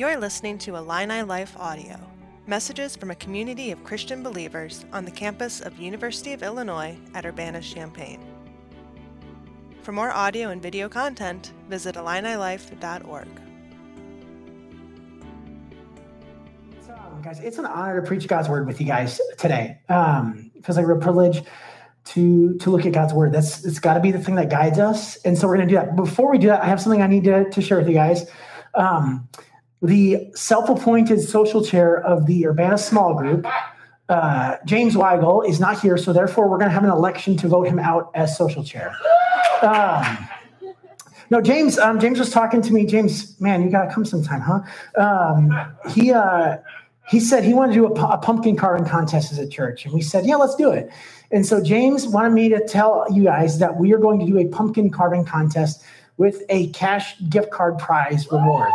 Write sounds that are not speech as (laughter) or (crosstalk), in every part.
You're listening to Illini Life Audio, messages from a community of Christian believers on the campus of University of Illinois at Urbana-Champaign. For more audio and video content, visit IlliniLife.org. Um, guys, it's an honor to preach God's word with you guys today. Um, it feels like a real privilege to to look at God's word. That's it's got to be the thing that guides us, and so we're going to do that. Before we do that, I have something I need to, to share with you guys. Um, the self-appointed social chair of the Urbana Small Group, uh, James Weigel, is not here, so therefore we're going to have an election to vote him out as social chair. Um, no, James. Um, James was talking to me. James, man, you got to come sometime, huh? Um, he uh, he said he wanted to do a, a pumpkin carving contest as a church, and we said, yeah, let's do it. And so James wanted me to tell you guys that we are going to do a pumpkin carving contest with a cash gift card prize reward.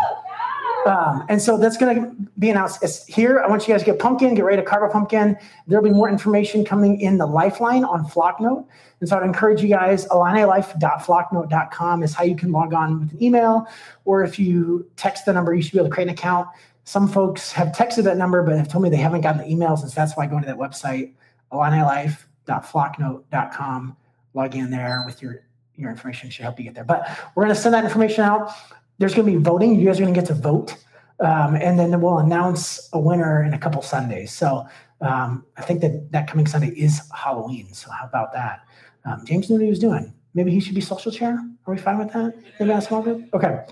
Um, and so that's going to be announced it's here. I want you guys to get pumpkin, get ready to carve a pumpkin. There'll be more information coming in the Lifeline on Flocknote. And so I'd encourage you guys, IlliniLife.flocknote.com is how you can log on with an email, or if you text the number, you should be able to create an account. Some folks have texted that number, but have told me they haven't gotten the emails, and so that's why going to that website, IlliniLife.flocknote.com, log in there with your your information should help you get there. But we're going to send that information out there's going to be voting. You guys are going to get to vote. Um, and then we'll announce a winner in a couple Sundays. So um, I think that that coming Sunday is Halloween. So how about that? Um, James knew what he was doing. Maybe he should be social chair. Are we fine with that? Maybe a small group. Okay.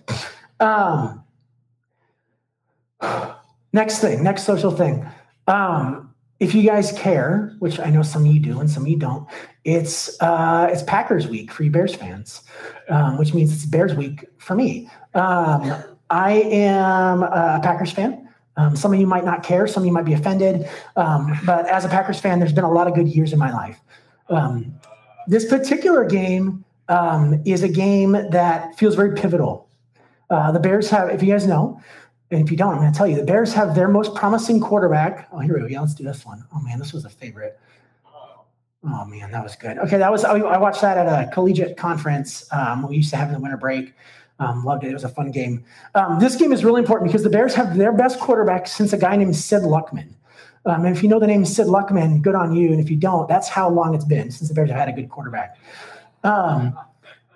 Um, next thing, next social thing. Um, if you guys care, which I know some of you do and some of you don't, it's uh, it's Packers week for you Bears fans, um, which means it's Bears week for me. Um, I am a Packers fan. Um, some of you might not care, some of you might be offended, um, but as a Packers fan, there's been a lot of good years in my life. Um, this particular game um, is a game that feels very pivotal. Uh, the Bears have, if you guys know, and if you don't, I'm going to tell you, the Bears have their most promising quarterback. Oh, here we go. Yeah, let's do this one. Oh man, this was a favorite. Oh man, that was good. Okay, that was I watched that at a collegiate conference um, we used to have in the winter break. Um, loved it. It was a fun game. Um, this game is really important because the Bears have their best quarterback since a guy named Sid Luckman. Um, and if you know the name Sid Luckman, good on you. And if you don't, that's how long it's been since the Bears have had a good quarterback. Um,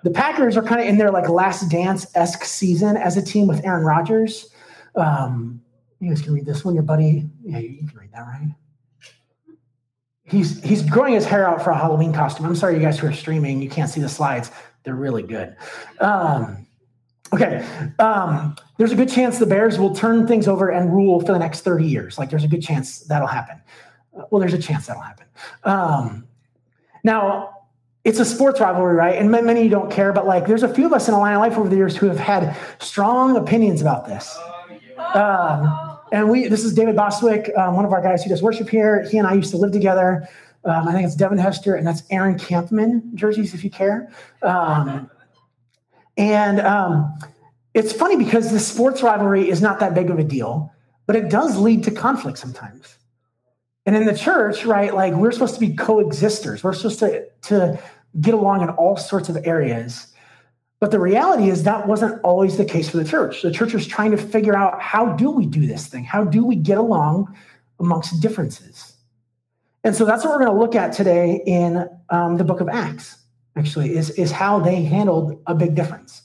the Packers are kind of in their like last dance esque season as a team with Aaron Rodgers. Um, you guys can read this one. Your buddy, yeah, you can read that, right? He's he's growing his hair out for a Halloween costume. I'm sorry, you guys who are streaming, you can't see the slides. They're really good. Um, Okay. Um, there's a good chance the Bears will turn things over and rule for the next 30 years. Like, there's a good chance that'll happen. Uh, well, there's a chance that'll happen. Um, now, it's a sports rivalry, right? And many of you don't care, but like, there's a few of us in Illini Life over the years who have had strong opinions about this. Um, and we, this is David Bostwick, um, one of our guys who does worship here. He and I used to live together. Um, I think it's Devin Hester, and that's Aaron Kampman jerseys, if you care. And um, it's funny because the sports rivalry is not that big of a deal, but it does lead to conflict sometimes. And in the church, right, like we're supposed to be coexisters. We're supposed to, to get along in all sorts of areas. But the reality is that wasn't always the case for the church. The church was trying to figure out how do we do this thing? How do we get along amongst differences? And so that's what we're going to look at today in um, the book of Acts actually, is, is how they handled a big difference.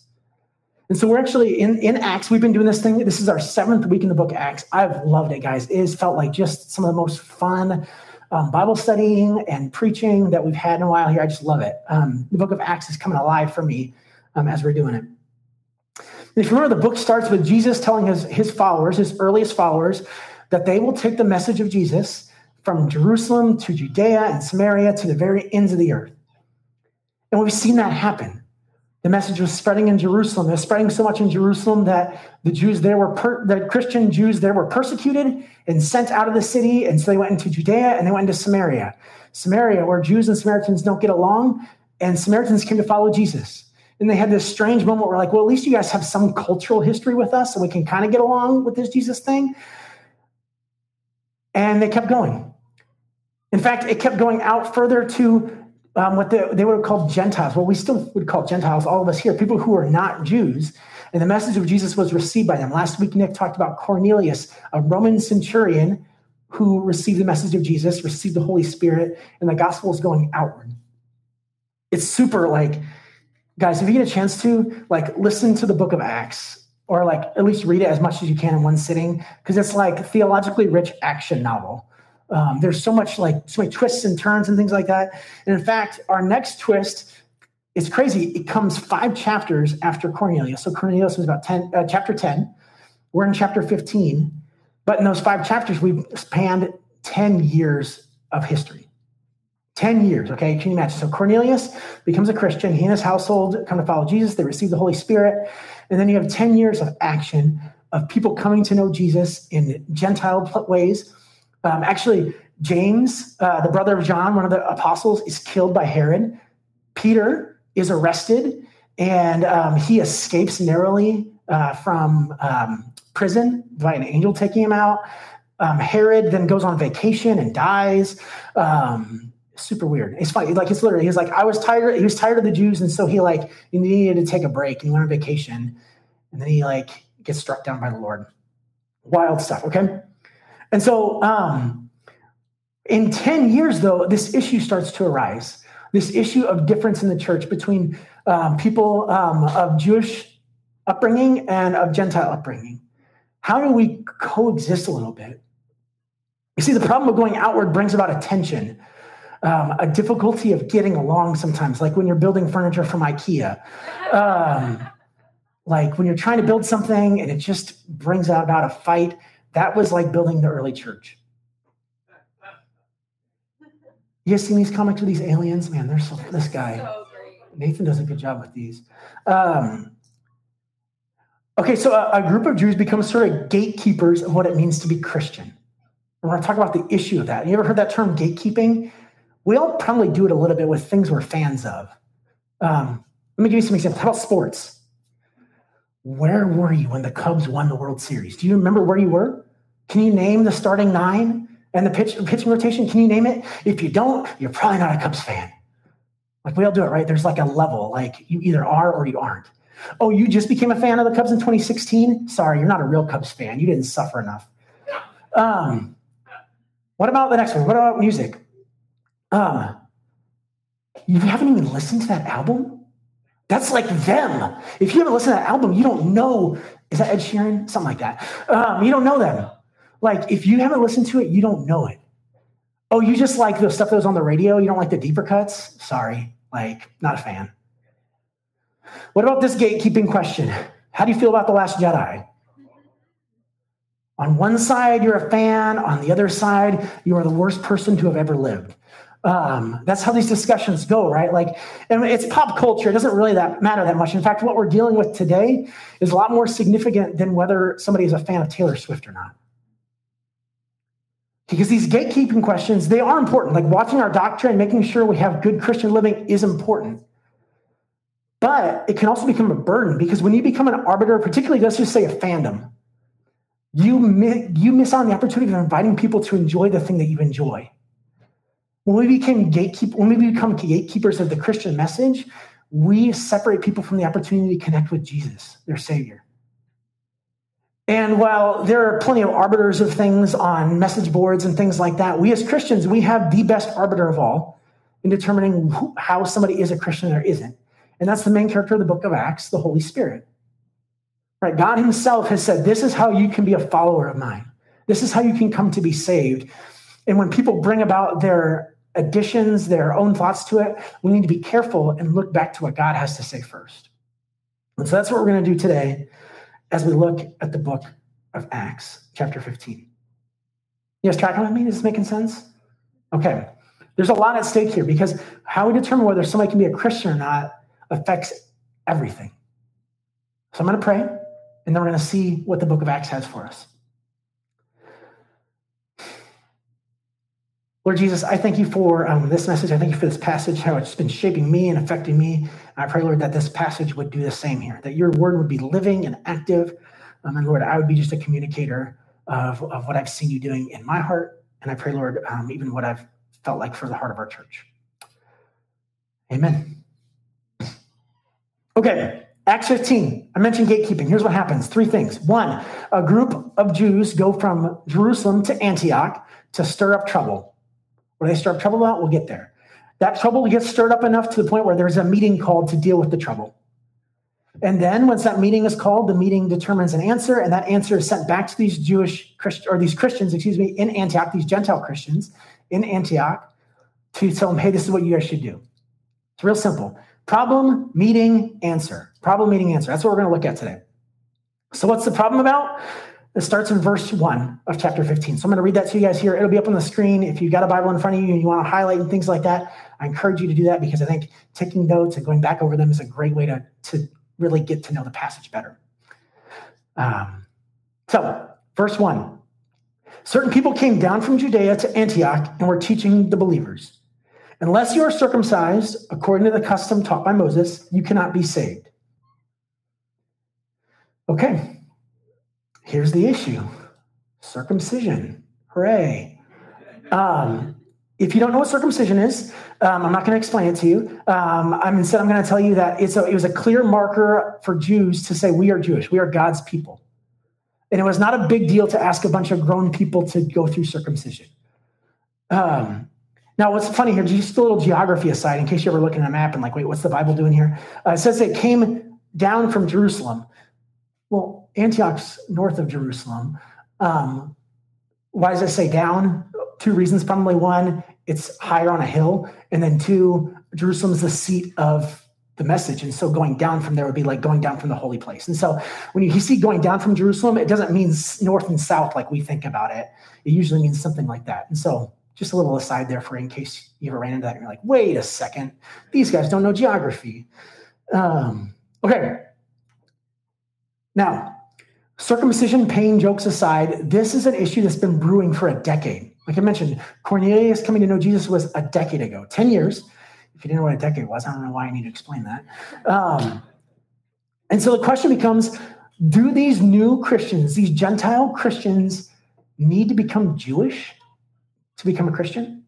And so we're actually in, in Acts, we've been doing this thing. This is our seventh week in the book Acts. I've loved it, guys. It has felt like just some of the most fun um, Bible studying and preaching that we've had in a while here. I just love it. Um, the book of Acts is coming alive for me um, as we're doing it. And if you remember, the book starts with Jesus telling his, his followers, his earliest followers, that they will take the message of Jesus from Jerusalem to Judea and Samaria to the very ends of the earth. And we've seen that happen. The message was spreading in Jerusalem. It was spreading so much in Jerusalem that the Jews there were, per- the Christian Jews there were persecuted and sent out of the city. And so they went into Judea and they went into Samaria. Samaria, where Jews and Samaritans don't get along, and Samaritans came to follow Jesus. And they had this strange moment where, like, well, at least you guys have some cultural history with us, and we can kind of get along with this Jesus thing. And they kept going. In fact, it kept going out further to um, what the, they were called Gentiles. Well, we still would call Gentiles, all of us here, people who are not Jews. and the message of Jesus was received by them. Last week, Nick talked about Cornelius, a Roman centurion who received the message of Jesus, received the Holy Spirit, and the gospel is going outward. It's super like, guys, if you get a chance to, like, listen to the book of Acts or like at least read it as much as you can in one sitting because it's like theologically rich action novel. Um, there's so much like so many twists and turns and things like that. And in fact, our next twist is crazy. It comes five chapters after Cornelius. So Cornelius was about 10, uh, chapter 10. We're in chapter 15. But in those five chapters, we've spanned 10 years of history. 10 years, okay? Can you imagine? So Cornelius becomes a Christian. He and his household come to follow Jesus. They receive the Holy Spirit. And then you have 10 years of action of people coming to know Jesus in Gentile ways. Um, actually, James, uh, the brother of John, one of the apostles, is killed by Herod. Peter is arrested and um, he escapes narrowly uh, from um, prison by an angel taking him out. Um, Herod then goes on vacation and dies. Um, super weird. It's funny. Like it's literally, he's like, I was tired. He was tired of the Jews. And so he like, he needed to take a break and he went on vacation. And then he like gets struck down by the Lord. Wild stuff. Okay. And so, um, in 10 years though, this issue starts to arise. This issue of difference in the church between um, people um, of Jewish upbringing and of Gentile upbringing. How do we coexist a little bit? You see, the problem of going outward brings about a tension um, a difficulty of getting along sometimes, like when you're building furniture from IKEA. Um, like when you're trying to build something and it just brings out about a fight. That was like building the early church. You guys seen these comics with these aliens? Man, there's so, this guy. Nathan does a good job with these. Um, okay, so a, a, group of Jews become sort of gatekeepers of what it means to be Christian. We're going to talk about the issue of that. You ever heard that term gatekeeping? we all probably do it a little bit with things we're fans of. Um, let me give you some examples. How about sports? Where were you when the Cubs won the World Series? Do you remember where you were? Can you name the starting nine and the pitch, pitching rotation? Can you name it? If you don't, you're probably not a Cubs fan. Like we all do it, right? There's like a level, like you either are or you aren't. Oh, you just became a fan of the Cubs in 2016? Sorry, you're not a real Cubs fan. You didn't suffer enough. Um, what about the next one? What about music? Um, you haven't even listened to that album? That's like them. If you haven't listened to that album, you don't know. Is that Ed Sheeran? Something like that. Um, you don't know them. Like, if you haven't listened to it, you don't know it. Oh, you just like the stuff that was on the radio? You don't like the deeper cuts? Sorry. Like, not a fan. What about this gatekeeping question? How do you feel about The Last Jedi? On one side, you're a fan. On the other side, you are the worst person to have ever lived. Um, that's how these discussions go, right? Like, and it's pop culture. It doesn't really that matter that much. In fact, what we're dealing with today is a lot more significant than whether somebody is a fan of Taylor Swift or not. Because these gatekeeping questions, they are important. Like watching our doctrine, making sure we have good Christian living is important. But it can also become a burden because when you become an arbiter, particularly let's just say a fandom, you, miss, you miss out on the opportunity of inviting people to enjoy the thing that you enjoy. When we became gatekeep, when we become gatekeepers of the Christian message, we separate people from the opportunity to connect with Jesus, their Savior. And while there are plenty of arbiters of things on message boards and things like that, we as Christians, we have the best arbiter of all in determining who, how somebody is a Christian or isn't. And that's the main character of the book of Acts, the Holy Spirit. Right? God Himself has said, This is how you can be a follower of mine. This is how you can come to be saved. And when people bring about their additions, their own thoughts to it, we need to be careful and look back to what God has to say first. And so that's what we're going to do today as we look at the book of Acts, chapter 15. You guys tracking with me? Is this making sense? Okay. There's a lot at stake here because how we determine whether somebody can be a Christian or not affects everything. So I'm going to pray, and then we're going to see what the book of Acts has for us. Lord Jesus, I thank you for um, this message. I thank you for this passage, how it's been shaping me and affecting me. I pray, Lord, that this passage would do the same here, that your word would be living and active. Um, and Lord, I would be just a communicator of, of what I've seen you doing in my heart. And I pray, Lord, um, even what I've felt like for the heart of our church. Amen. Okay, Acts 15, I mentioned gatekeeping. Here's what happens three things. One, a group of Jews go from Jerusalem to Antioch to stir up trouble. Do they stir up trouble about? We'll get there. That trouble gets stirred up enough to the point where there's a meeting called to deal with the trouble. And then once that meeting is called, the meeting determines an answer, and that answer is sent back to these Jewish Christ- or these Christians, excuse me, in Antioch, these Gentile Christians in Antioch, to tell them, hey, this is what you guys should do. It's real simple. Problem, meeting, answer. Problem, meeting, answer. That's what we're going to look at today. So, what's the problem about? It starts in verse 1 of chapter 15. So I'm going to read that to you guys here. It'll be up on the screen. If you've got a Bible in front of you and you want to highlight and things like that, I encourage you to do that because I think taking notes and going back over them is a great way to, to really get to know the passage better. Um, so, verse 1 Certain people came down from Judea to Antioch and were teaching the believers. Unless you are circumcised according to the custom taught by Moses, you cannot be saved. Okay, here's the issue circumcision. Hooray. Um, if you don't know what circumcision is, um, I'm not going to explain it to you. Um, I'm instead I'm going to tell you that it's a, it was a clear marker for Jews to say we are Jewish, we are God's people, and it was not a big deal to ask a bunch of grown people to go through circumcision. Um, now, what's funny here, just a little geography aside, in case you're ever looking at a map and like, wait, what's the Bible doing here? Uh, it says it came down from Jerusalem. Well, Antioch's north of Jerusalem. Um, why does it say down? Two reasons. Probably one, it's higher on a hill. And then two, Jerusalem is the seat of the message. And so going down from there would be like going down from the holy place. And so when you see going down from Jerusalem, it doesn't mean north and south like we think about it. It usually means something like that. And so just a little aside there for in case you ever ran into that and you're like, wait a second, these guys don't know geography. Um, okay. Now, circumcision pain jokes aside, this is an issue that's been brewing for a decade. Like I mentioned, Cornelius coming to know Jesus was a decade ago, 10 years. If you didn't know what a decade was, I don't know why I need to explain that. Um, and so the question becomes do these new Christians, these Gentile Christians, need to become Jewish to become a Christian.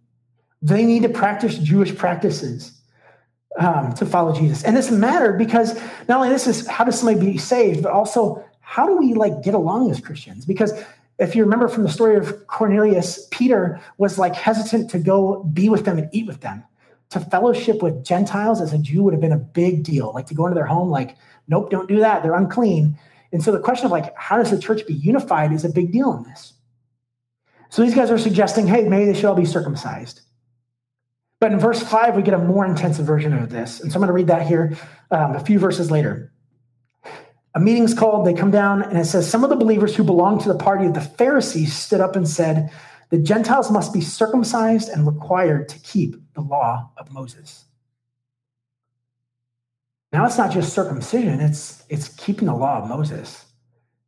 They need to practice Jewish practices um, to follow Jesus. And this mattered because not only this is how does somebody be saved, but also how do we like get along as Christians? Because if you remember from the story of Cornelius, Peter was like hesitant to go be with them and eat with them. To fellowship with Gentiles as a Jew would have been a big deal. Like to go into their home, like, nope, don't do that. They're unclean. And so the question of like, how does the church be unified is a big deal in this. So these guys are suggesting, hey, maybe they should all be circumcised. But in verse 5, we get a more intensive version of this. And so I'm going to read that here um, a few verses later. A meeting's called, they come down, and it says, Some of the believers who belonged to the party of the Pharisees stood up and said, The Gentiles must be circumcised and required to keep the law of Moses. Now it's not just circumcision, it's, it's keeping the law of Moses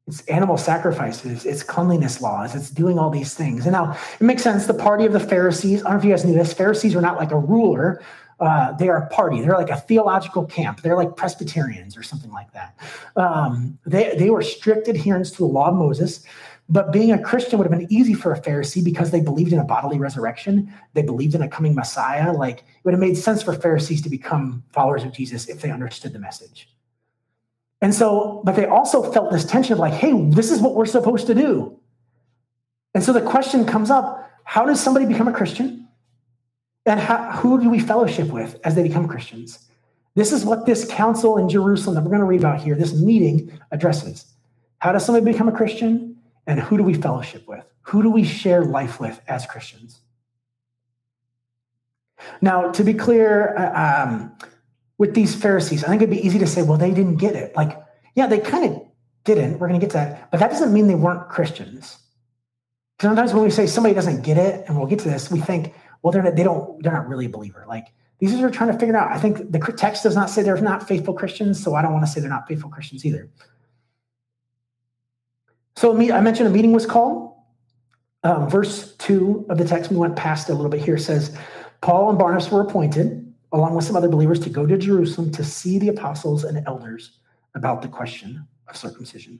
it's animal sacrifices, it's cleanliness laws, it's doing all these things. And now it makes sense. The party of the Pharisees, I don't know if you guys knew this, Pharisees were not like a ruler, uh, they are a party. They're like a theological camp. They're like Presbyterians or something like that. Um, they, they were strict adherents to the law of Moses. But being a Christian would have been easy for a Pharisee because they believed in a bodily resurrection. They believed in a coming Messiah. Like it would have made sense for Pharisees to become followers of Jesus if they understood the message. And so, but they also felt this tension of like, hey, this is what we're supposed to do. And so the question comes up how does somebody become a Christian? And how, who do we fellowship with as they become Christians? This is what this council in Jerusalem that we're going to read about here, this meeting addresses. How does somebody become a Christian? And who do we fellowship with? Who do we share life with as Christians? Now, to be clear, uh, um, with these Pharisees. I think it'd be easy to say, well, they didn't get it. Like, yeah, they kind of didn't. We're going to get to that. But that doesn't mean they weren't Christians. Sometimes when we say somebody doesn't get it, and we'll get to this, we think, well, they're not, they don't, they're not really a believer. Like these are trying to figure out. I think the text does not say they're not faithful Christians, so I don't want to say they're not faithful Christians either. So I mentioned a meeting was called. Um, verse two of the text, we went past a little bit here, says, Paul and Barnabas were appointed along with some other believers, to go to Jerusalem to see the apostles and elders about the question of circumcision.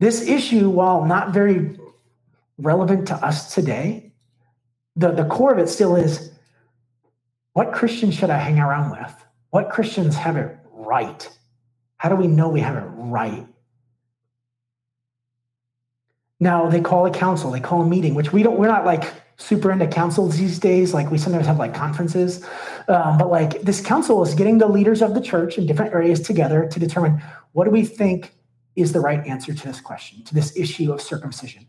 This issue, while not very relevant to us today, the, the core of it still is what Christians should I hang around with? What Christians have it right? How do we know we have it right? Now they call a council, they call a meeting, which we don't, we're not like super into councils these days. Like we sometimes have like conferences. Um, but like this council is getting the leaders of the church in different areas together to determine what do we think is the right answer to this question, to this issue of circumcision.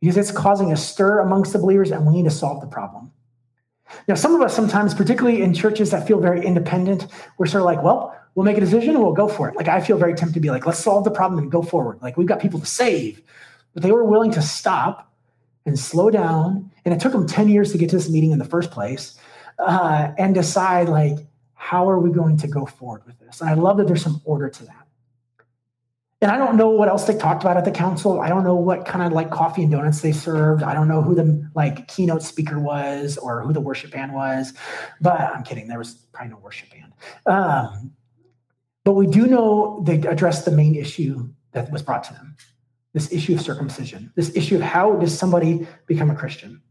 Because it's causing a stir amongst the believers and we need to solve the problem. Now, some of us sometimes, particularly in churches that feel very independent, we're sort of like, well, we'll make a decision and we'll go for it. Like I feel very tempted to be like, let's solve the problem and go forward. Like we've got people to save. But they were willing to stop and slow down. And it took them 10 years to get to this meeting in the first place uh, and decide, like, how are we going to go forward with this? And I love that there's some order to that. And I don't know what else they talked about at the council. I don't know what kind of like coffee and donuts they served. I don't know who the like keynote speaker was or who the worship band was. But I'm kidding. There was probably no worship band. Um, but we do know they addressed the main issue that was brought to them this issue of circumcision, this issue of how does somebody become a Christian.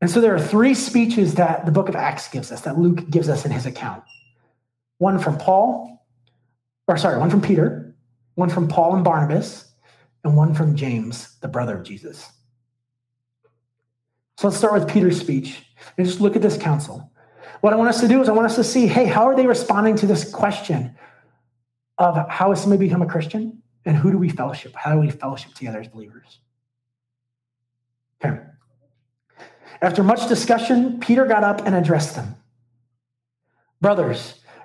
And so there are three speeches that the book of Acts gives us, that Luke gives us in his account. One from Paul, or sorry, one from Peter, one from Paul and Barnabas, and one from James, the brother of Jesus. So let's start with Peter's speech and just look at this council. What I want us to do is I want us to see, hey, how are they responding to this question of how has somebody become a Christian? And who do we fellowship? How do we fellowship together as believers? Okay. After much discussion, Peter got up and addressed them. Brothers,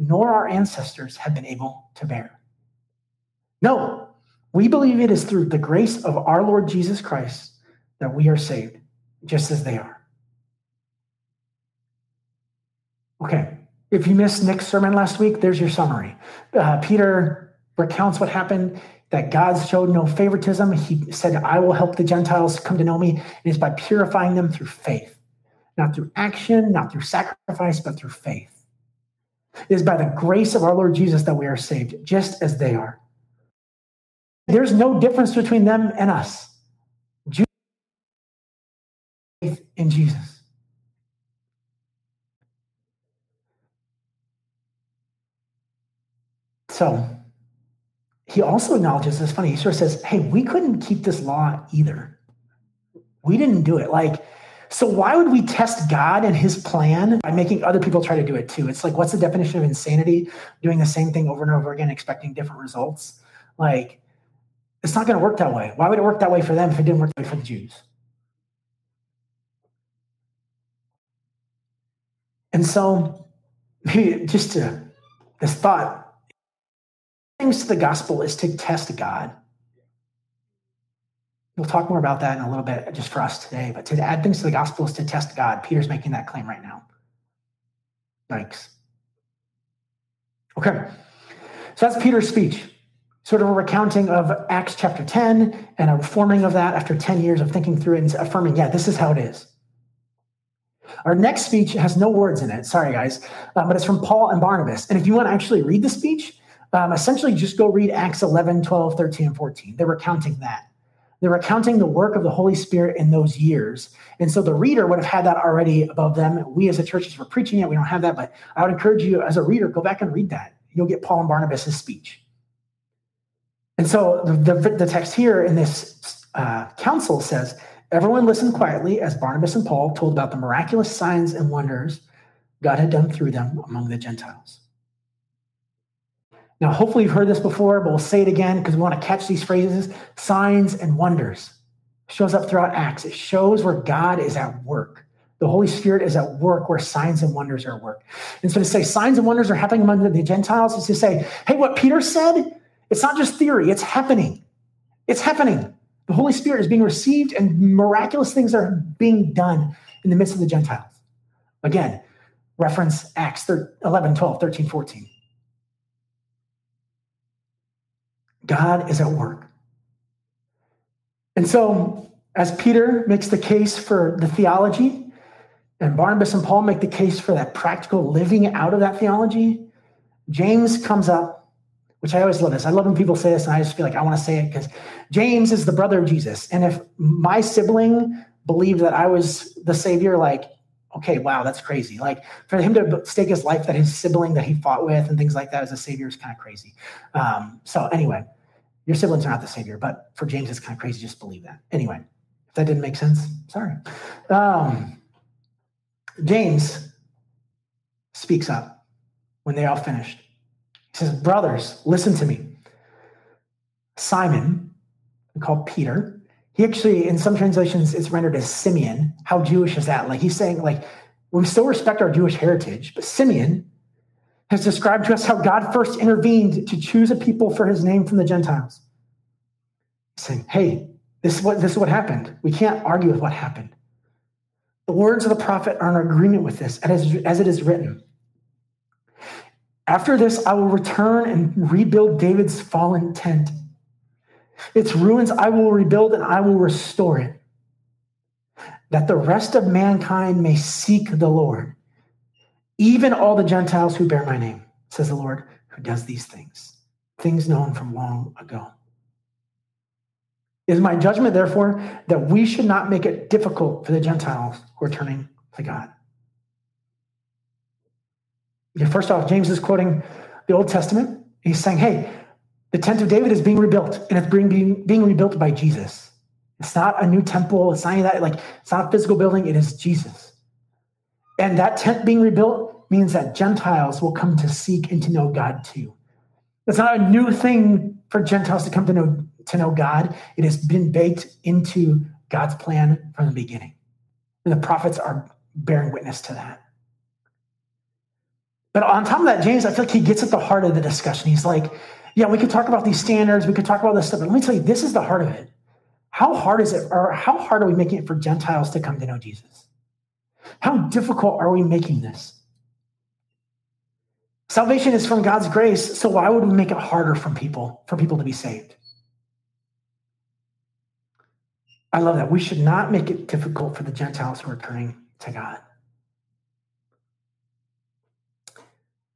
nor our ancestors have been able to bear? No, we believe it is through the grace of our Lord Jesus Christ that we are saved, just as they are. Okay, if you missed Nick's sermon last week, there's your summary. Uh, Peter recounts what happened that God showed no favoritism. He said, I will help the Gentiles come to know me. It's by purifying them through faith, not through action, not through sacrifice, but through faith. It is by the grace of our Lord Jesus that we are saved, just as they are. There's no difference between them and us. Faith in Jesus. So he also acknowledges it's funny. He sort of says, Hey, we couldn't keep this law either. We didn't do it. Like, so why would we test God and his plan by making other people try to do it too? It's like, what's the definition of insanity? Doing the same thing over and over again, expecting different results. Like, it's not going to work that way. Why would it work that way for them if it didn't work that way for the Jews? And so, (laughs) just to, this thought things to the gospel is to test God. We'll talk more about that in a little bit just for us today. But to add things to the gospel is to test God. Peter's making that claim right now. Thanks. Okay. So that's Peter's speech, sort of a recounting of Acts chapter 10 and a reforming of that after 10 years of thinking through it and affirming, yeah, this is how it is. Our next speech has no words in it. Sorry, guys. Um, but it's from Paul and Barnabas. And if you want to actually read the speech, um, essentially just go read Acts 11, 12, 13, and 14. They were recounting that. They were counting the work of the Holy Spirit in those years. And so the reader would have had that already above them. We as a church, as we're preaching it, we don't have that, but I would encourage you as a reader, go back and read that. You'll get Paul and Barnabas' speech. And so the, the, the text here in this uh, council says, Everyone listened quietly as Barnabas and Paul told about the miraculous signs and wonders God had done through them among the Gentiles. Now, hopefully, you've heard this before, but we'll say it again because we want to catch these phrases signs and wonders. Shows up throughout Acts. It shows where God is at work. The Holy Spirit is at work where signs and wonders are at work. And so to say signs and wonders are happening among the Gentiles is to say, hey, what Peter said, it's not just theory, it's happening. It's happening. The Holy Spirit is being received and miraculous things are being done in the midst of the Gentiles. Again, reference Acts 11, 12, 13, 14. God is at work. And so, as Peter makes the case for the theology, and Barnabas and Paul make the case for that practical living out of that theology, James comes up, which I always love this. I love when people say this, and I just feel like I want to say it because James is the brother of Jesus. And if my sibling believed that I was the savior, like, okay, wow, that's crazy. Like for him to stake his life that his sibling that he fought with and things like that as a savior is kind of crazy. Um, so anyway, your siblings are not the savior, but for James, it's kind of crazy. Just believe that. Anyway, if that didn't make sense, sorry. Um, James speaks up when they all finished. He says, Brothers, listen to me. Simon, called Peter, he actually, in some translations, it's rendered as Simeon. How Jewish is that? Like he's saying, like, we still respect our Jewish heritage, but Simeon has described to us how God first intervened to choose a people for his name from the Gentiles. Saying, hey, this is what this is what happened. We can't argue with what happened. The words of the prophet are in agreement with this, as, as it is written. After this, I will return and rebuild David's fallen tent. Its ruins I will rebuild and I will restore it, that the rest of mankind may seek the Lord, even all the Gentiles who bear my name, says the Lord, who does these things, things known from long ago. Is my judgment, therefore, that we should not make it difficult for the Gentiles who are turning to God. Okay, first off, James is quoting the Old Testament. He's saying, hey, the tent of David is being rebuilt, and it's being, being, being rebuilt by Jesus. It's not a new temple. It's not that. Like it's not a physical building. It is Jesus. And that tent being rebuilt means that Gentiles will come to seek and to know God too. It's not a new thing for Gentiles to come to know to know God. It has been baked into God's plan from the beginning. And the prophets are bearing witness to that. But on top of that, James, I feel like he gets at the heart of the discussion. He's like, yeah, we could talk about these standards, we could talk about this stuff, but let me tell you, this is the heart of it. How hard is it, or how hard are we making it for Gentiles to come to know Jesus? How difficult are we making this? Salvation is from God's grace, so why would we make it harder for people, for people to be saved? I love that. We should not make it difficult for the Gentiles who are turning to God.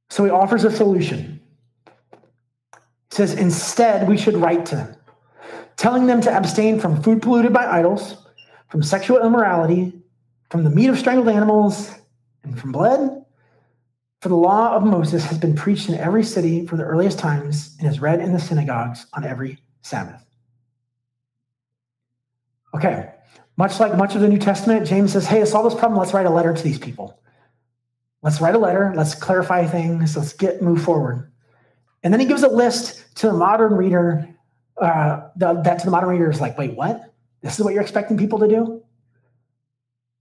So he offers a solution. Says, instead, we should write to them, telling them to abstain from food polluted by idols, from sexual immorality, from the meat of strangled animals, and from blood. For the law of Moses has been preached in every city from the earliest times and is read in the synagogues on every Sabbath. Okay, much like much of the New Testament, James says, hey, to solve this problem, let's write a letter to these people. Let's write a letter, let's clarify things, let's get move forward. And then he gives a list to the modern reader uh, the, that to the modern reader is like, wait, what? This is what you're expecting people to do?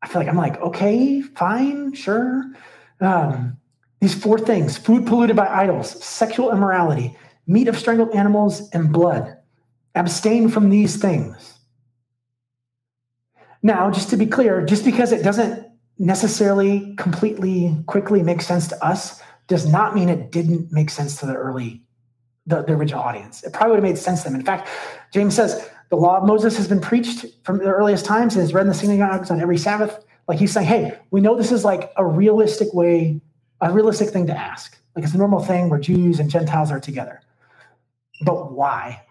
I feel like I'm like, okay, fine, sure. Um, these four things food polluted by idols, sexual immorality, meat of strangled animals, and blood. Abstain from these things. Now, just to be clear, just because it doesn't necessarily completely quickly make sense to us does not mean it didn't make sense to the early the, the original audience. It probably would have made sense to them in fact james says the law of moses has been preached from the earliest times and is read in the synagogues on every sabbath. Like he's saying hey we know this is like a realistic way a realistic thing to ask. Like it's a normal thing where jews and gentiles are together. But why?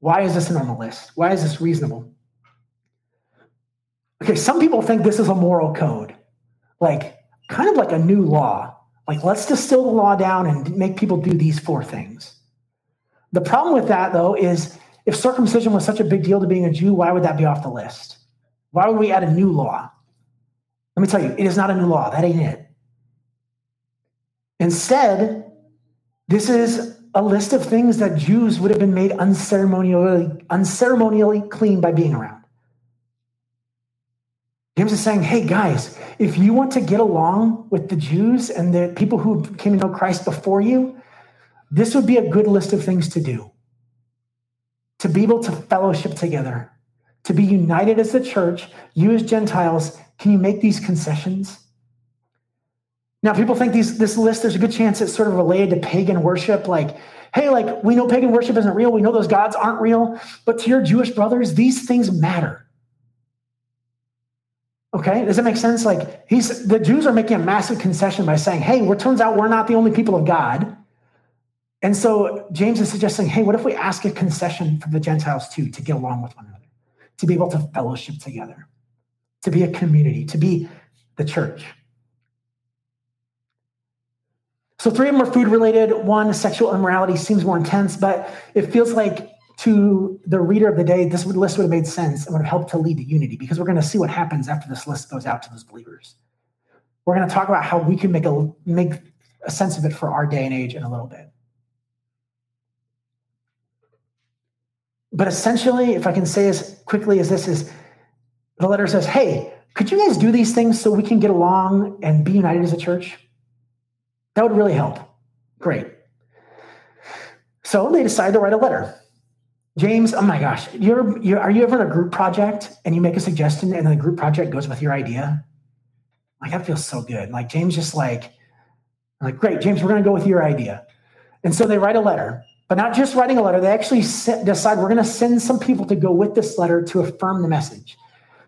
Why is this a normal list? Why is this reasonable? Okay, some people think this is a moral code, like kind of like a new law. Like, let's distill the law down and make people do these four things. The problem with that, though, is if circumcision was such a big deal to being a Jew, why would that be off the list? Why would we add a new law? Let me tell you, it is not a new law. That ain't it. Instead, this is a list of things that Jews would have been made unceremonially, unceremonially clean by being around. James is saying, hey, guys, if you want to get along with the Jews and the people who came to know Christ before you, this would be a good list of things to do. To be able to fellowship together, to be united as the church, you as Gentiles, can you make these concessions? Now, people think these, this list, there's a good chance it's sort of related to pagan worship. Like, hey, like, we know pagan worship isn't real. We know those gods aren't real. But to your Jewish brothers, these things matter. Okay, does that make sense? Like, he's the Jews are making a massive concession by saying, hey, it turns out we're not the only people of God. And so James is suggesting, hey, what if we ask a concession from the Gentiles too to get along with one another, to be able to fellowship together, to be a community, to be the church? So three of them are food related. One, sexual immorality seems more intense, but it feels like to the reader of the day, this list would have made sense and would have helped to lead to unity because we're going to see what happens after this list goes out to those believers. We're going to talk about how we can make a make a sense of it for our day and age in a little bit. But essentially, if I can say as quickly as this is, the letter says, hey, could you guys do these things so we can get along and be united as a church? That would really help. Great. So they decide to write a letter. James, oh my gosh, you're, you're, are you ever in a group project and you make a suggestion and the group project goes with your idea? Like that feels so good. Like James just like, like, great, James, we're going to go with your idea. And so they write a letter but not just writing a letter, they actually decide we're going to send some people to go with this letter to affirm the message.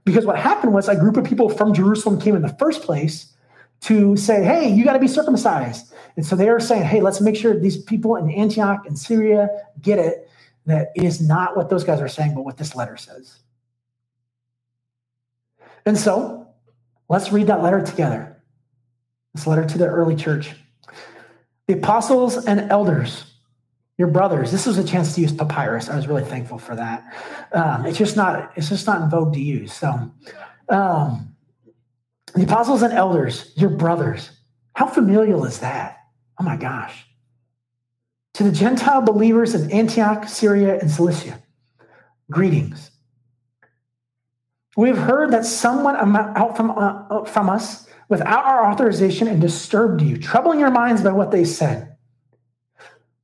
Because what happened was a group of people from Jerusalem came in the first place to say, hey, you got to be circumcised. And so they are saying, hey, let's make sure these people in Antioch and Syria get it that it is not what those guys are saying, but what this letter says. And so let's read that letter together. This letter to the early church. The apostles and elders your brothers. This was a chance to use papyrus. I was really thankful for that. Um, it's just not it's just not in vogue to use. So, um, the apostles and elders, your brothers. How familial is that? Oh my gosh. To the Gentile believers in Antioch, Syria, and Cilicia, greetings. We have heard that someone out from, uh, from us without our authorization and disturbed you, troubling your minds by what they said.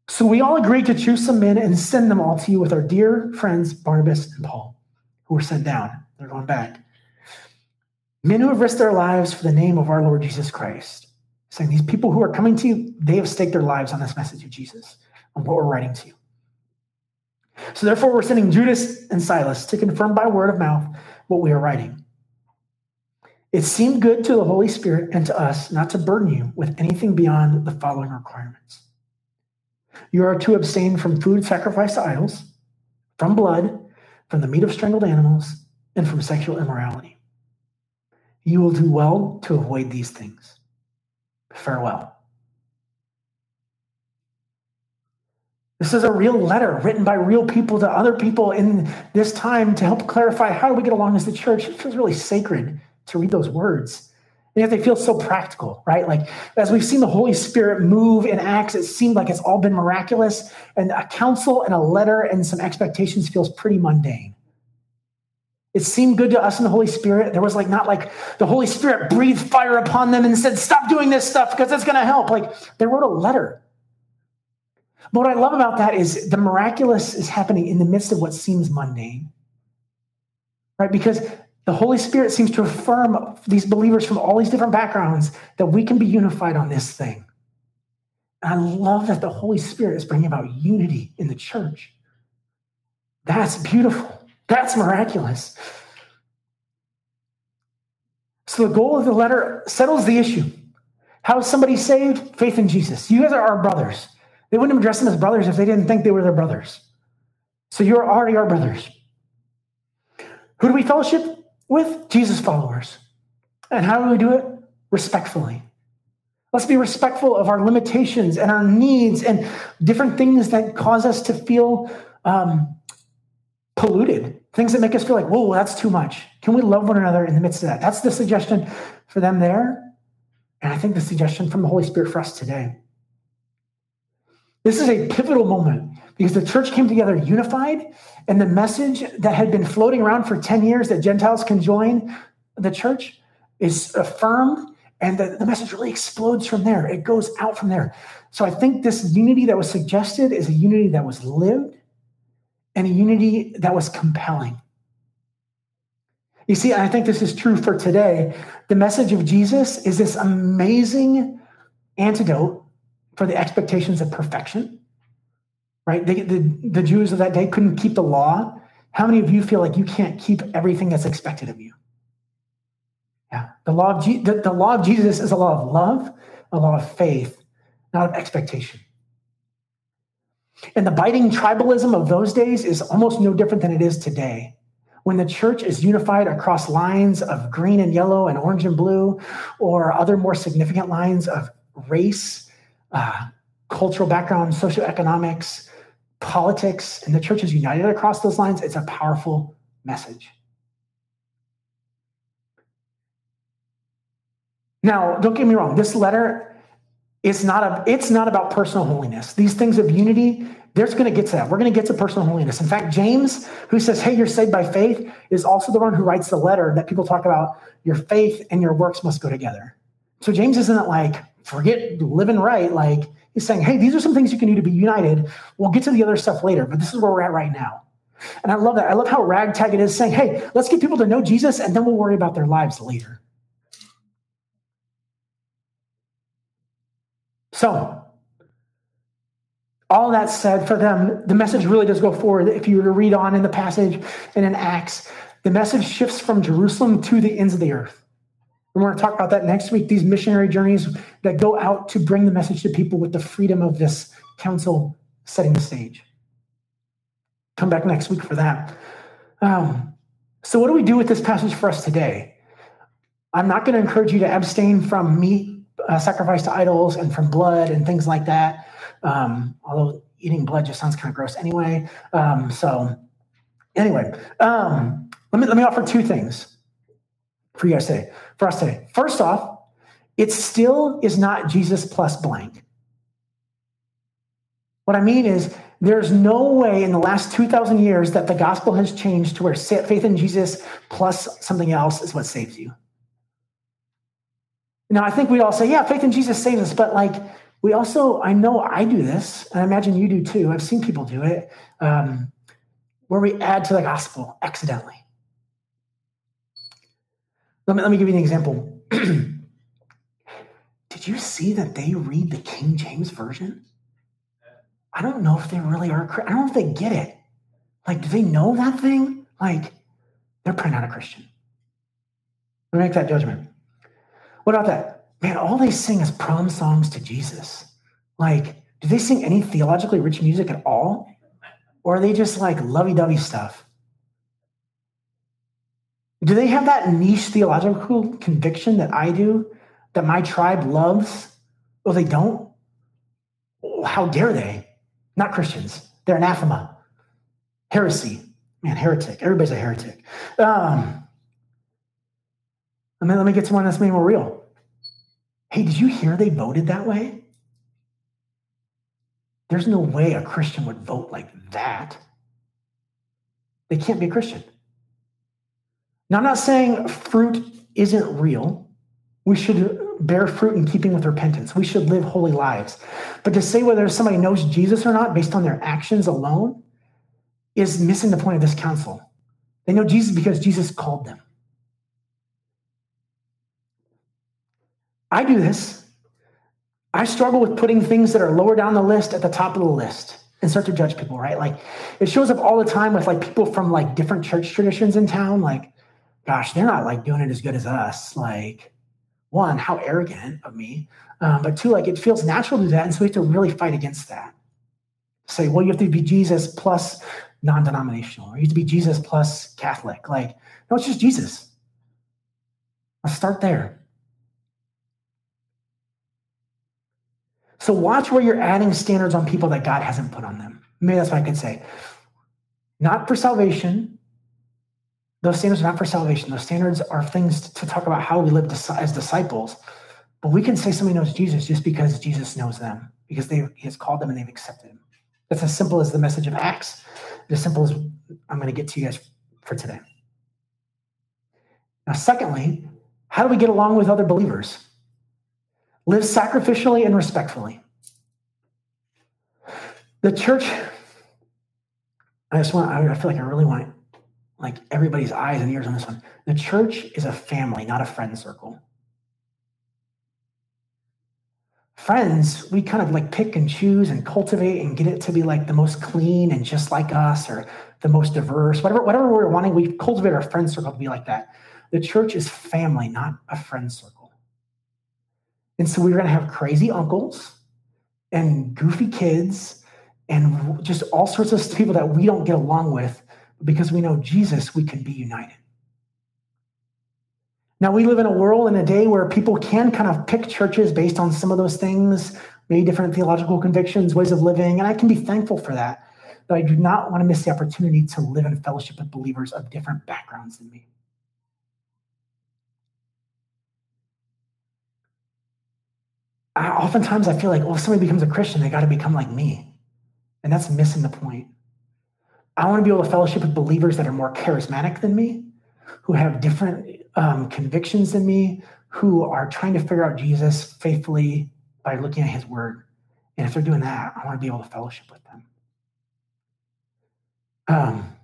So we all agreed to choose some men and send them all to you with our dear friends Barnabas and Paul, who were sent down. They're going back. Men who have risked their lives for the name of our Lord Jesus Christ. Saying these people who are coming to you, they have staked their lives on this message of Jesus, on what we're writing to you. So therefore, we're sending Judas and Silas to confirm by word of mouth what we are writing. It seemed good to the Holy Spirit and to us not to burden you with anything beyond the following requirements. You are to abstain from food sacrificed to idols, from blood, from the meat of strangled animals, and from sexual immorality. You will do well to avoid these things. Farewell. This is a real letter written by real people to other people in this time to help clarify how do we get along as the church. It feels really sacred to read those words. And yet they feel so practical, right? Like as we've seen the Holy Spirit move in Acts, it seemed like it's all been miraculous. And a council and a letter and some expectations feels pretty mundane. It seemed good to us in the Holy Spirit. There was like not like the Holy Spirit breathed fire upon them and said, stop doing this stuff because it's going to help. Like they wrote a letter. But what I love about that is the miraculous is happening in the midst of what seems mundane. Right? Because the Holy Spirit seems to affirm these believers from all these different backgrounds that we can be unified on this thing. And I love that the Holy Spirit is bringing about unity in the church. That's beautiful. That's miraculous. So the goal of the letter settles the issue. How is somebody saved? Faith in Jesus. You guys are our brothers. They wouldn't address them as brothers if they didn't think they were their brothers. So you're already our brothers. Who do we fellowship? with Jesus followers. And how do we do it? Respectfully. Let's be respectful of our limitations and our needs and different things that cause us to feel um, polluted, things that make us feel like, whoa, that's too much. Can we love one another in the midst of that? That's the suggestion for them there. And I think the suggestion from the Holy Spirit for us today. This is a pivotal moment because the church came together unified, and the message that had been floating around for 10 years that Gentiles can join the church is affirmed, and the, the message really explodes from there. It goes out from there. So I think this unity that was suggested is a unity that was lived and a unity that was compelling. You see, I think this is true for today. The message of Jesus is this amazing antidote for the expectations of perfection, right? They, the, the Jews of that day couldn't keep the law. How many of you feel like you can't keep everything that's expected of you? Yeah, the law of, Je- the, the law of Jesus is a law of love, a law of faith, not of expectation. And the biting tribalism of those days is almost no different than it is today. When the church is unified across lines of green and yellow and orange and blue, or other more significant lines of race, uh, cultural background, socioeconomics, politics, and the church is united across those lines, it's a powerful message. Now, don't get me wrong, this letter it's not a, it's not about personal holiness. These things of unity, there's going to get to that. We're going to get to personal holiness. In fact, James, who says, "Hey, you're saved by faith," is also the one who writes the letter that people talk about. Your faith and your works must go together. So James isn't like forget living right. Like he's saying, "Hey, these are some things you can do to be united." We'll get to the other stuff later, but this is where we're at right now. And I love that. I love how ragtag it is saying, "Hey, let's get people to know Jesus, and then we'll worry about their lives later." So, all that said, for them, the message really does go forward. If you were to read on in the passage and in Acts, the message shifts from Jerusalem to the ends of the earth. And we're going to talk about that next week, these missionary journeys that go out to bring the message to people with the freedom of this council setting the stage. Come back next week for that. Um, so, what do we do with this passage for us today? I'm not going to encourage you to abstain from meat uh, sacrifice to idols and from blood and things like that. Um, although eating blood just sounds kind of gross anyway. Um, so anyway, um, let me let me offer two things for you guys today. For us today. First off, it still is not Jesus plus blank. What I mean is, there's no way in the last 2,000 years that the gospel has changed to where faith in Jesus plus something else is what saves you. Now, I think we all say, yeah, faith in Jesus saves us, but like we also, I know I do this, and I imagine you do too. I've seen people do it, um, where we add to the gospel accidentally. Let me, let me give you an example. (clears throat) Did you see that they read the King James Version? I don't know if they really are. I don't know if they get it. Like, do they know that thing? Like, they're probably not a Christian. Let me make that judgment. What about that? Man, all they sing is prom songs to Jesus. Like, do they sing any theologically rich music at all? Or are they just like lovey dovey stuff? Do they have that niche theological conviction that I do, that my tribe loves? Oh, they don't? How dare they? Not Christians. They're anathema. Heresy. Man, heretic. Everybody's a heretic. Um, let me, let me get to one that's made more real. Hey, did you hear they voted that way? There's no way a Christian would vote like that. They can't be a Christian. Now, I'm not saying fruit isn't real. We should bear fruit in keeping with repentance. We should live holy lives. But to say whether somebody knows Jesus or not based on their actions alone is missing the point of this council. They know Jesus because Jesus called them. I do this. I struggle with putting things that are lower down the list at the top of the list and start to judge people, right? Like it shows up all the time with like people from like different church traditions in town. Like, gosh, they're not like doing it as good as us. Like, one, how arrogant of me. Um, but two, like it feels natural to do that. And so we have to really fight against that. Say, well, you have to be Jesus plus non denominational, or you have to be Jesus plus Catholic. Like, no, it's just Jesus. Let's start there. So watch where you're adding standards on people that God hasn't put on them. Maybe that's what I could say. Not for salvation. Those standards are not for salvation. Those standards are things to talk about how we live as disciples. But we can say somebody knows Jesus just because Jesus knows them, because they, he has called them and they've accepted him. That's as simple as the message of Acts, as simple as I'm going to get to you guys for today. Now, secondly, how do we get along with other believers? Live sacrificially and respectfully. The church, I just want, I feel like I really want like everybody's eyes and ears on this one. The church is a family, not a friend circle. friends, we kind of like pick and choose and cultivate and get it to be like the most clean and just like us or the most diverse, whatever, whatever we're wanting, we cultivate our friend circle to be like that. The church is family, not a friend circle. And so we're going to have crazy uncles and goofy kids and just all sorts of (laughs) people that we don't get along with. Because we know Jesus, we can be united. Now, we live in a world in a day where people can kind of pick churches based on some of those things, maybe different theological convictions, ways of living, and I can be thankful for that. But I do not want to miss the opportunity to live in fellowship with believers of different backgrounds than me. I, oftentimes, I feel like, well, if somebody becomes a Christian, they got to become like me. And that's missing the point. I want to be able to fellowship with believers that are more charismatic than me, who have different um, convictions than me who are trying to figure out Jesus faithfully by looking at his word. And if they're doing that, I want to be able to fellowship with them. Um,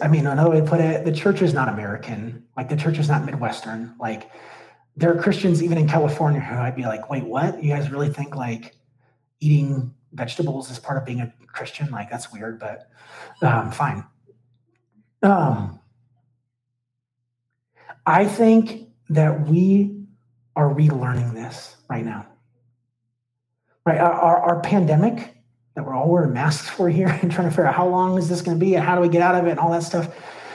I mean, another way to put it, the church is not American. Like the church is not Midwestern. Like there are Christians even in California who I'd be like, wait, what? You guys really think like eating vegetables is part of being a Christian? Like that's weird, but um, fine. Um, I think that we are relearning this right now. Right, our, our, our pandemic that we're all wearing masks for here (laughs) and trying to figure out how long is this going to be and how do we get out of it and all that stuff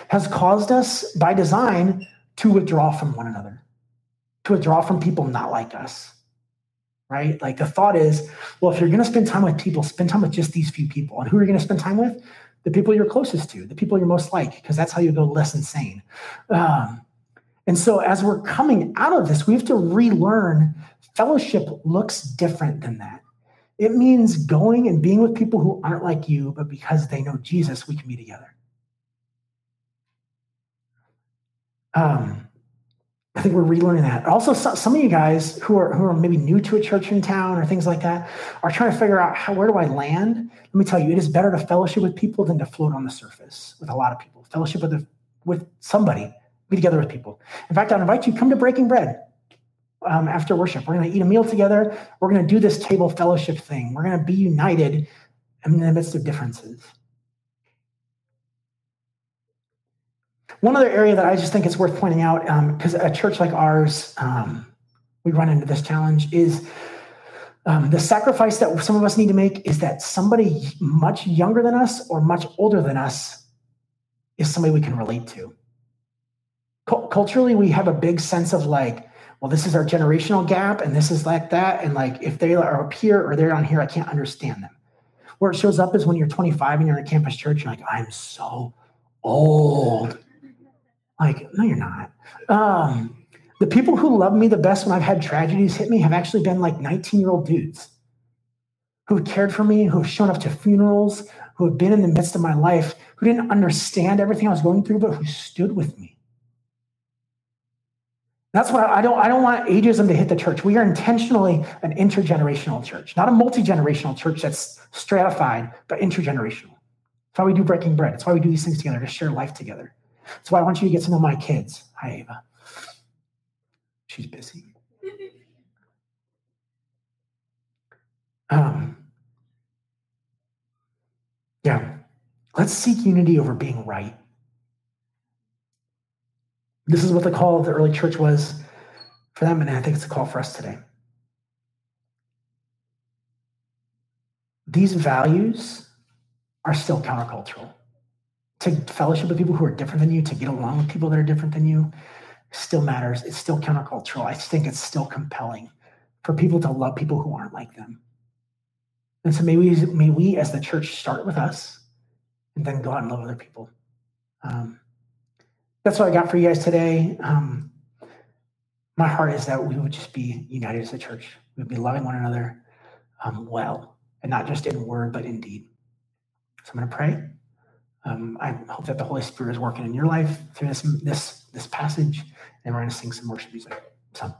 has caused us by design to withdraw from one another, to withdraw from people not like us. Right? Like the thought is, well, if you're going to spend time with people, spend time with just these few people. And who are you going to spend time with? the people you're closest to, the people you're most like, because that's how you go less insane. Um, and so, as we're coming out of this, we have to relearn fellowship looks different than that. It means going and being with people who aren't like you, but because they know Jesus, we can be together. Um, I think we're relearning that. Also, some of you guys who are who are maybe new to a church in town or things like that are trying to figure out how where do I land. Let me tell you, it is better to fellowship with people than to float on the surface with a lot of people. Fellowship with a, with somebody, be together with people. In fact, I invite you come to Breaking Bread um, after worship. We're going to eat a meal together. We're going to do this table fellowship thing. We're going to be united in the midst of differences. One other area that I just think it's worth pointing out, because um, a church like ours, um, we run into this challenge, is um, the sacrifice that some of us need to make is that somebody much younger than us or much older than us is somebody we can relate to. Culturally, we have a big sense of like, well, this is our generational gap, and this is like that, and like if they are up here or they're on here, I can't understand them. Where it shows up is when you're 25 and you're in a campus church, you're like, I'm so old. Like, no, you're not. Um, the people who love me the best when I've had tragedies hit me have actually been like 19 year old dudes who have cared for me, who have shown up to funerals, who have been in the midst of my life, who didn't understand everything I was going through, but who stood with me. That's why I don't, I don't want ageism to hit the church. We are intentionally an intergenerational church, not a multi generational church that's stratified, but intergenerational. That's why we do breaking bread. That's why we do these things together to share life together. That's why I want you to get to know my kids. Hi, Ava. She's busy. Um, yeah, let's seek unity over being right. This is what the call of the early church was for them, and I think it's a call for us today. These values are still countercultural to fellowship with people who are different than you, to get along with people that are different than you, still matters. It's still countercultural. I think it's still compelling for people to love people who aren't like them. And so may we, may we as the church start with us and then go out and love other people. Um, that's what I got for you guys today. Um, my heart is that we would just be united as a church. We would be loving one another um, well, and not just in word, but in deed. So I'm going to pray. Um, I hope that the Holy Spirit is working in your life through this this this passage, and we're going to sing some worship music. So.